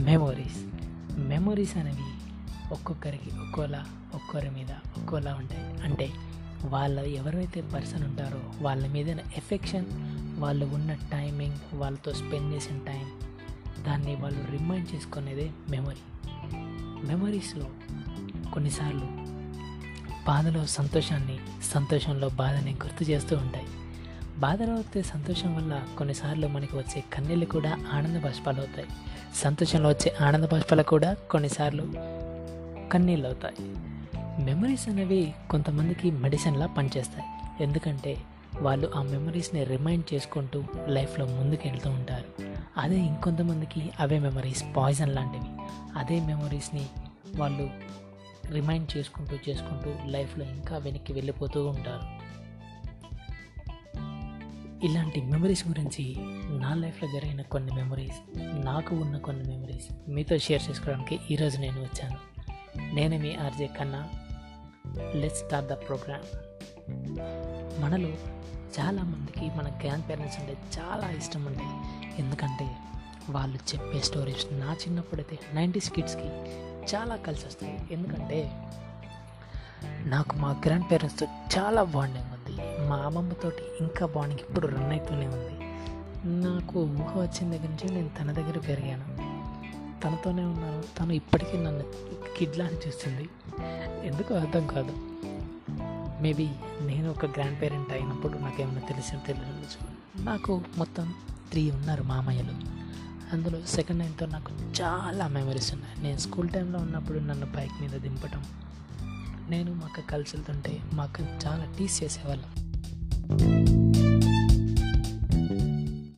Memories memories అనేవి ఒక్కొక్కరికి ఒక్కోలా ఒక్కొరి మీద ఒక్కోలా ఉంటాయి. అంటే వాళ్ళ ఎవరైతే పర్సన్ ఉంటారో వాళ్ళ మీద ఎఫెక్షన్ వాళ్ళు ఉన్న టైమింగ్ వాళ్ళతో స్పెండ్ చేసిన టైం దాన్ని వాళ్ళు రిమైండ్ చేసుకునేదే మెమరీ మెమరీస్లో కొన్నిసార్లు బాధలో సంతోషాన్ని సంతోషంలో బాధని గుర్తు చేస్తూ ఉంటాయి. బాధలో వచ్చే సంతోషం వల్ల కొన్నిసార్లు మనకి వచ్చే కన్నీళ్ళు కూడా ఆనంద బాష్పాలు అవుతాయి సంతోషంలో వచ్చే ఆనంద బాష్పాలు కూడా కొన్నిసార్లు కన్నీళ్ళు అవుతాయి మెమరీస్ అనేవి కొంతమందికి మెడిసిన్లా పనిచేస్తాయి. ఎందుకంటే వాళ్ళు ఆ మెమరీస్ని రిమైండ్ చేసుకుంటూ లైఫ్లో ముందుకు వెళ్తూ ఉంటారు. అదే ఇంకొంతమందికి అవే మెమరీస్ పాయిజన్ లాంటివి. అదే మెమరీస్ని వాళ్ళు రిమైండ్ చేసుకుంటూ చేసుకుంటూ లైఫ్లో ఇంకా వెనక్కి వెళ్ళిపోతూ ఉంటారు. ఇలాంటి మెమరీస్ గురించి నా లైఫ్లో జరిగిన కొన్ని మెమరీస్ నాకు ఉన్న కొన్ని మెమరీస్ మీతో షేర్ చేసుకోవడానికి ఈరోజు నేను వచ్చాను. నేను మీ RJ Kanna let start the program మనలో చాలామందికి మన గ్రాండ్ పేరెంట్స్ అంటే చాలా ఇష్టం ఉంటాయి ఎందుకంటే వాళ్ళు చెప్పే స్టోరీస్ నా చిన్నప్పుడైతే నైంటీస్ కిడ్స్కి చాలా కలిసి వస్తాయి ఎందుకంటే నాకు మా గ్రాండ్ పేరెంట్స్తో చాలా బాండింగ్ ఉంది. మా అమ్మమ్మతోటి ఇంకా బాండింగ్ ఇప్పుడు రన్ అవుతూనే ఉంది. నాకు ఊహ వచ్చిన దగ్గర నుంచి నేను తన దగ్గర పెరిగాను. తనతోనే ఉన్నాను. తను ఇప్పటికీ నన్ను కిడ్లా అని చూస్తుంది. ఎందుకు అర్థం కాదు. మేబీ నేను ఒక గ్రాండ్ పేరెంట్ అయినప్పుడు నాకేమైనా తెలిసిన తెలియదు నాకు మొత్తం త్రీ ఉన్నారు మామయ్యలు. అందులో సెకండ్ నైన్తో నాకు చాలా మెమరీస్ ఉన్నాయి. నేను స్కూల్ టైంలో ఉన్నప్పుడు నన్ను బైక్ మీద దింపటం. నేను మా అక్క కలిసి వెళ్తుంటే మా అక్క చాలా టీస్ చేసేవాళ్ళం.